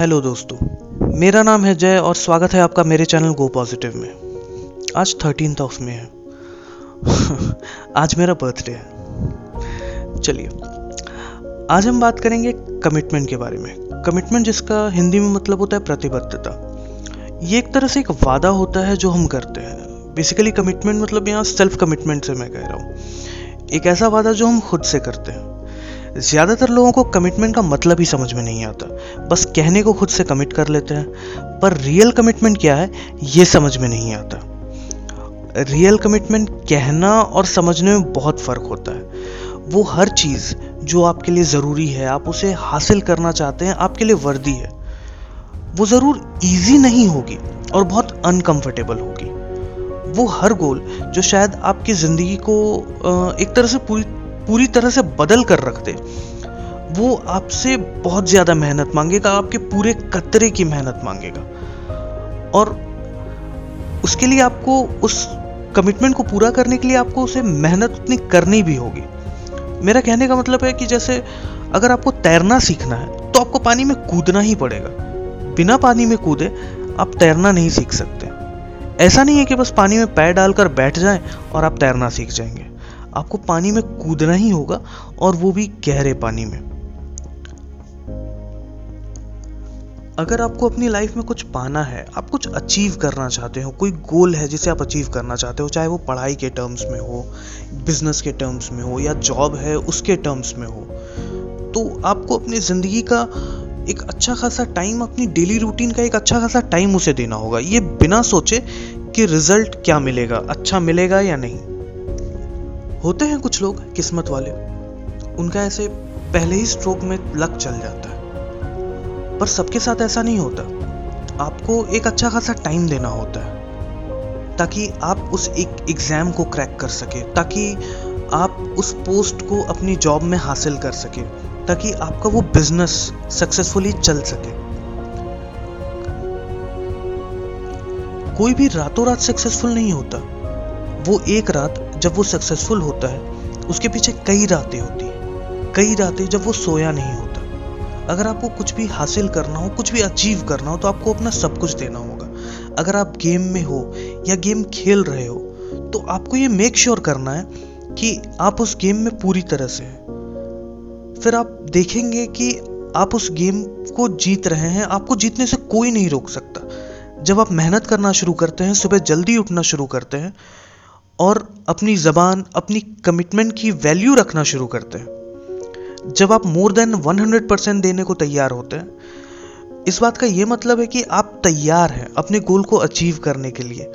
Hello दोस्तों, मेरा नाम है जय और स्वागत है आपका मेरे चैनल गो पॉजिटिव में। आज थर्टीन ऑफ़ में है। आज मेरा बर्थडे है। चलिए, आज हम बात करेंगे कमिटमेंट के बारे में। कमिटमेंट जिसका हिंदी में मतलब होता है प्रतिबद्धता। ये एक तरह से एक वादा होता है जो हम करते हैं। बेसिकली कमिटमेंट मतलब यहाँ सेल्फ कमिटमेंट से मैं कह रहा हूँ। एक ऐसा वादा जो हम खुद से करते हैं। ज़्यादातर लोगों को कमिटमेंट का मतलब ही समझ में नहीं आता। बस कहने को खुद से कमिट कर लेते हैं। पर रियल कमिटमेंट क्या है, ये समझ में नहीं आता। रियल कमिटमेंट कहना और समझने में बहुत फ़र्क होता है। वो हर चीज़ जो आपके लिए ज़रूरी है, आप उसे हासिल करना चाहते हैं, आपके लिए वर्दी है। वो ज़रूर इजी नहीं होगी और बहुत अनकंफर्टेबल होगी। वो हर गोल जो शायद आपकी ज़िंदगी को एक तरह से पूरी पूरी तरह से बदल कर रख दे। वो आपसे बहुत ज़्यादा मेहनत मांगेगा, आपके पूरे कतरे की मेहनत मांगेगा। और उसके लिए आपको उस कमिटमेंट को पूरा करने के लिए आपको उसे मेहनत उतनी करनी भी होगी। मेरा कहने का मतलब है कि जैसे अगर आपको तैरना सीखना है तो आपको पानी में कूदना ही पड़ेगा। बिना पानी में कूदे, आप तैरना नहीं सीख सकते। ऐसा नहीं है कि बस पानी में पैर डालकर बैठ जाएँ और आप तैरना सीख जाएँगे। आपको पानी में कूदना ही होगा और वो भी गहरे पानी में। अगर आपको अपनी लाइफ में कुछ पाना है, आप कुछ अचीव करना चाहते हो, कोई गोल है जिसे आप अचीव करना चाहते हो, चाहे वो पढ़ाई के टर्म्स में हो बिज़नेस के टर्म्स में हो, या जॉब है उसके टर्म्स में हो तो आपको अपनी ज़िंदगी का एक अच्छा खासा टाइम अपनी डेली रूटीन का एक अच्छा खासा टाइम उसे देना होगा। ये बिना सोचे कि रिज़ल्ट क्या मिलेगा अच्छा मिलेगा या नहीं। होते हैं कुछ लोग किस्मत वाले। उनका ऐसे पहले ही स्ट्रोक में लक चल जाता है। पर सबके साथ ऐसा नहीं होता। आपको एक अच्छा खासा टाइम देना होता है। ताकि आप उस एक एग्ज़ाम को क्रैक कर सके। ताकि आप उस पोस्ट को अपनी जॉब में हासिल कर सके। ताकि आपका वो बिज़नेस सक्सेसफुली चल सके। कोई भी रातों रात सक्सेसफुल नहीं होता। वो एक रात जब वो सक्सेसफुल होता है, उसके पीछे कई रातें होती हैं। कई रातें जब वो सोया नहीं होता। अगर आपको कुछ भी हासिल करना हो, कुछ भी अचीव करना हो तो आपको अपना सब कुछ देना होगा। अगर आप गेम में हो या गेम खेल रहे हो तो आपको ये मेक श्योर sure करना है कि आप उस गेम में पूरी तरह से हैं। फिर आप देखेंगे कि आप उस गेम को जीत रहे हैं, आपको जीतने से कोई नहीं रोक सकता। जब आप मेहनत करना शुरू करते हैं, सुबह जल्दी उठना शुरू करते हैं, और अपनी ज़बान, अपनी कमिटमेंट की वैल्यू रखना शुरू करते हैं। जब आप मोर देन 100 परसेंट देने को तैयार होते हैं, इस बात का ये मतलब है कि आप तैयार हैं अपने गोल को अचीव करने के लिए।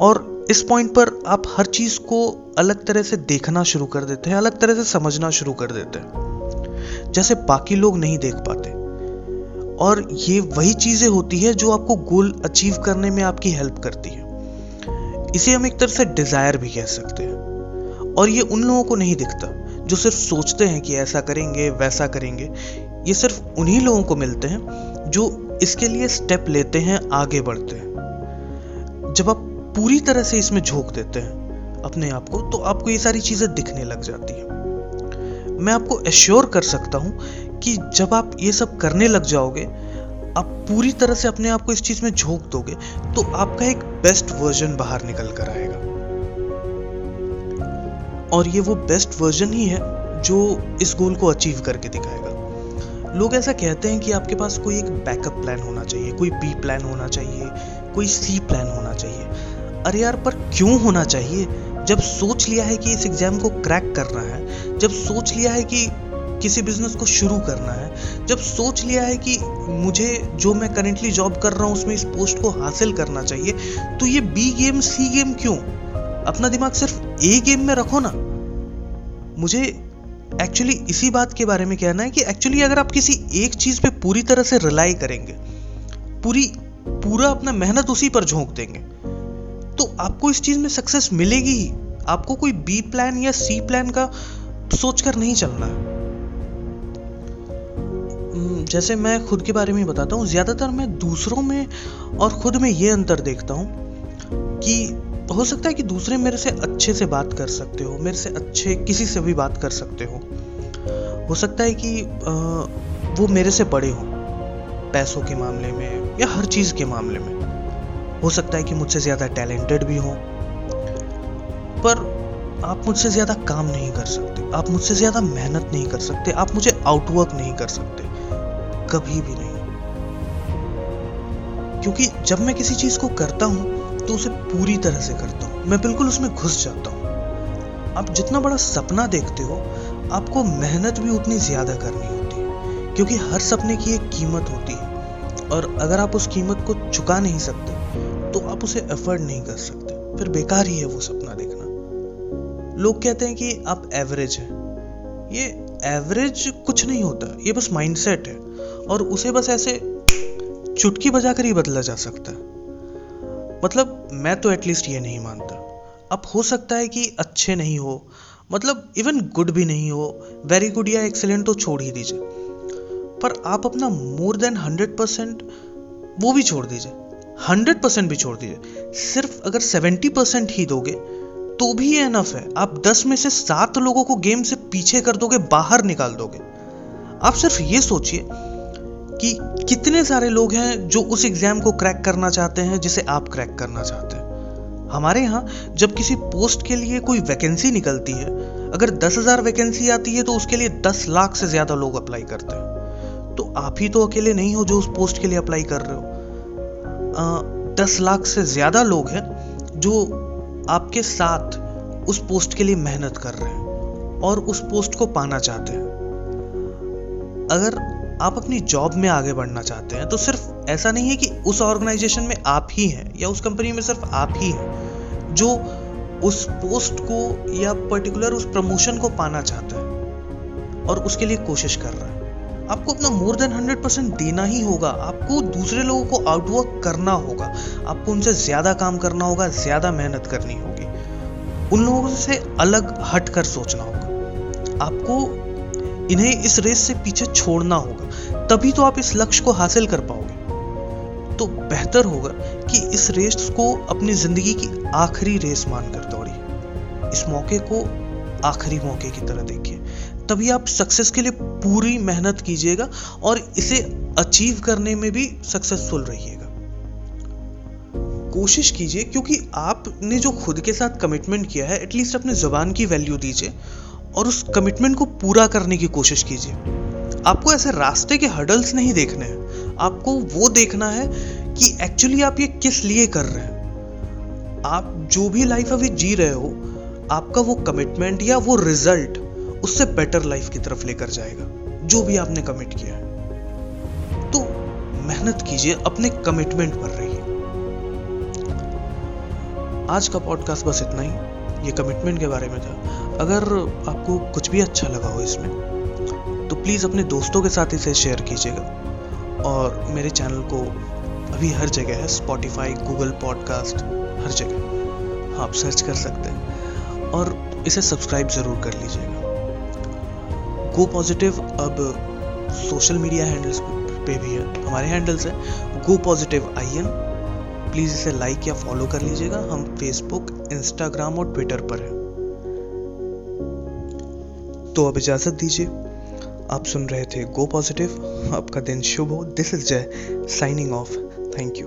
और इस पॉइंट पर आप हर चीज़ को अलग तरह से देखना शुरू कर देते हैं, अलग तरह से समझना शुरू कर देते हैं, जैसे बाकी लोग नहीं देख पाते। और ये वही चीज़ें होती है जो आपको गोल अचीव करने में आपकी हेल्प करती है। इसे हम एक तरह से डिज़ायर भी कह सकते हैं। और ये उन लोगों को नहीं दिखता, जो सिर्फ़ सोचते हैं कि ऐसा करेंगे, वैसा करेंगे। ये सिर्फ़ उन्हीं लोगों को मिलते हैं, जो इसके लिए स्टेप लेते हैं, आगे बढ़ते हैं। जब आप पूरी तरह से इसमें झोंक देते हैं अपने आप को तो आपको ये सारी चीज़ें दिखने लग जाती हैं। मैं आपको एश्योर कर सकता हूँ कि जब आप ये सब करने लग जाओगे आप पूरी तरह से अपने आप को इस चीज़ में झोंक दोगे तो आपका एक बेस्ट वर्जन बाहर निकल कर आएगा। और ये वो बेस्ट वर्जन ही है जो इस गोल को अचीव करके दिखाएगा। लोग ऐसा कहते हैं कि आपके पास कोई एक बैकअप प्लान होना चाहिए, कोई बी प्लान होना चाहिए, कोई सी प्लान होना चाहिए। अरे यार, पर क्यों होना चाहिए? जब सोच लिया है कि इस एग्ज़ाम को क्रैक करना है, जब सोच लिया है कि किसी बिज़नेस को शुरू करना है, जब सोच लिया है कि मुझे जो मैं करेंटली जॉब कर रहा हूँ, उसमें इस पोस्ट को हासिल करना चाहिए तो ये बी गेम सी गेम क्यों? अपना दिमाग सिर्फ़ ए गेम में रखो ना। मुझे एक्चुअली इसी बात के बारे में कहना है कि एक्चुअली अगर आप किसी एक चीज़ पे पूरी तरह से रिलाई करेंगे, पूरी, पूरा अपना मेहनत उसी पर झोंक देंगे तो आपको इस चीज़ में सक्सेस मिलेगी ही। आपको कोई बी प्लान या सी प्लान का सोचकर नहीं चलना है। जैसे मैं खुद के बारे में बताता हूँ ज़्यादातर मैं दूसरों में और खुद में ये अंतर देखता हूँ कि हो सकता है कि दूसरे मेरे से अच्छे से बात कर सकते हो मेरे से अच्छे किसी से भी बात कर सकते हो। हो सकता है कि आ, वो मेरे से बड़े हों पैसों के मामले में या हर चीज़ के मामले में। हो सकता है कि मुझसे ज़्यादा टैलेंटेड भी हों पर आप मुझसे ज़्यादा काम नहीं कर सकते आप मुझसे ज़्यादा मेहनत नहीं कर सकते आप मुझे आउटवर्क नहीं कर सकते। कभी भी नहीं। क्योंकि जब मैं किसी चीज़ को करता हूँ तो उसे पूरी तरह से करता हूँ। मैं बिल्कुल उसमें घुस जाता हूँ। आप जितना बड़ा सपना देखते हो, आपको मेहनत भी उतनी ज़्यादा करनी होती है, क्योंकि हर सपने की एक कीमत होती है। और अगर आप उस कीमत को चुका नहीं सकते तो आप उसे अफोर्ड नहीं कर सकते। फिर बेकार ही है वो सपना देखना। लोग कहते हैं कि आप एवरेज हैं। ये एवरेज कुछ नहीं होता, ये बस माइंडसेट है। और उसे बस ऐसे चुटकी बजाकर ही बदला जा सकता है। मतलब मैं तो एटलीस्ट ये नहीं मानता। अब हो सकता है कि अच्छे नहीं हो मतलब इवन गुड भी नहीं हो वेरी गुड या एक्सेलेंट तो छोड़ ही दीजिए। पर आप अपना मोर देन हंड्रेड परसेंट वो भी छोड़ दीजिए। हंड्रेड परसेंट भी छोड़ दीजिए। सिर्फ़ अगर सेवेंटी परसेंट ही दोगे तो भी ये एनफ है। आप दस में से सात लोगों को गेम से पीछे कर दोगे, बाहर निकाल दोगे। आप सिर्फ़ ये सोचिए कि कितने सारे लोग हैं जो उस एग्ज़ाम को क्रैक करना चाहते हैं, जिसे आप क्रैक करना चाहते हैं। हमारे यहाँ जब किसी पोस्ट के लिए कोई वैकेंसी निकलती है, अगर दस हज़ार वैकेंसी आती है तो उसके लिए दस लाख से ज़्यादा लोग अप्लाई करते हैं। तो आप ही तो अकेले नहीं हो जो उस पोस्ट के लिए अप्लाई कर रहे हो। दस लाख से ज़्यादा लोग हैं जो आपके साथ उस पोस्ट के लिए मेहनत कर रहे हैं और उस पोस्ट को पाना चाहते हैं। अगर आप अपनी जॉब में आगे बढ़ना चाहते हैं तो सिर्फ़ ऐसा नहीं है कि उस ऑर्गेनाइजेशन में आप ही हैं, या उस कंपनी में सिर्फ़ आप ही हैं, जो उस पोस्ट को या पर्टिकुलर उस प्रमोशन को पाना चाहता है और उसके लिए कोशिश कर रहा है। आपको अपना मोर देन हंड्रेड परसेंट देना ही होगा, आपको दूसरे लोगों को आउटवर्क करना होगा, आपको उनसे ज़्यादा काम करना होगा, ज़्यादा मेहनत करनी होगी। उन लोगों से अलग हट कर सोचना होगा। आपको इन्हें इस रेस से पीछे छोड़ना होगा, तभी तो आप इस लक्ष्य को हासिल कर पाओगे। तो बेहतर होगा कि इस रेस को अपनी ज़िंदगी की आखिरी रेस मानकर दौड़िए इस मौके को आखिरी मौके की तरह देखिए। तभी आप सक्सेस के लिए पूरी मेहनत कीजिएगा और इसे अचीव करने में भी सक्सेसफुल रहिएगा। कोशिश कीजिए, क्योंकि आपने जो खुद के साथ कमिटमेंट किया है एटलीस्ट अपने जबान की वैल्यू दीजिए। और उस कमिटमेंट को पूरा करने की कोशिश कीजिए। आपको ऐसे रास्ते के हडल्स नहीं देखने हैं। आपको वो देखना है कि एक्चुअली आप ये किस लिए कर रहे हैं। आप जो भी लाइफ अभी जी रहे हो, आपका वो कमिटमेंट या वो रिज़ल्ट उससे बेटर लाइफ की तरफ़ लेकर जाएगा, जो भी आपने कमिट किया है। तो मेहनत कीजिए, अपने कमिटमेंट पर रहिए। आज का पॉडकास्ट बस इतना ही। ये कमिटमेंट के बारे में था। अगर आपको कुछ भी अच्छा लगा हो इसमें तो प्लीज़ अपने दोस्तों के साथ इसे शेयर कीजिएगा। और मेरे चैनल को अभी हर जगह है स्पॉटिफाई गूगल पॉडकास्ट हर जगह। आप सर्च कर सकते हैं। और इसे सब्सक्राइब ज़रूर कर लीजिएगा। गो पॉजिटिव अब सोशल मीडिया हैंडल्स पे भी है। हमारे हैंडल्स हैं go positive I N please इसे लाइक या फॉलो कर लीजिएगा। हम फेसबुक इंस्टाग्राम और ट्विटर पर हैं। तो अब इजाज़त दीजिए। आप सुन रहे थे गो पॉजिटिव आपका दिन शुभ हो। This is Jay signing off thank you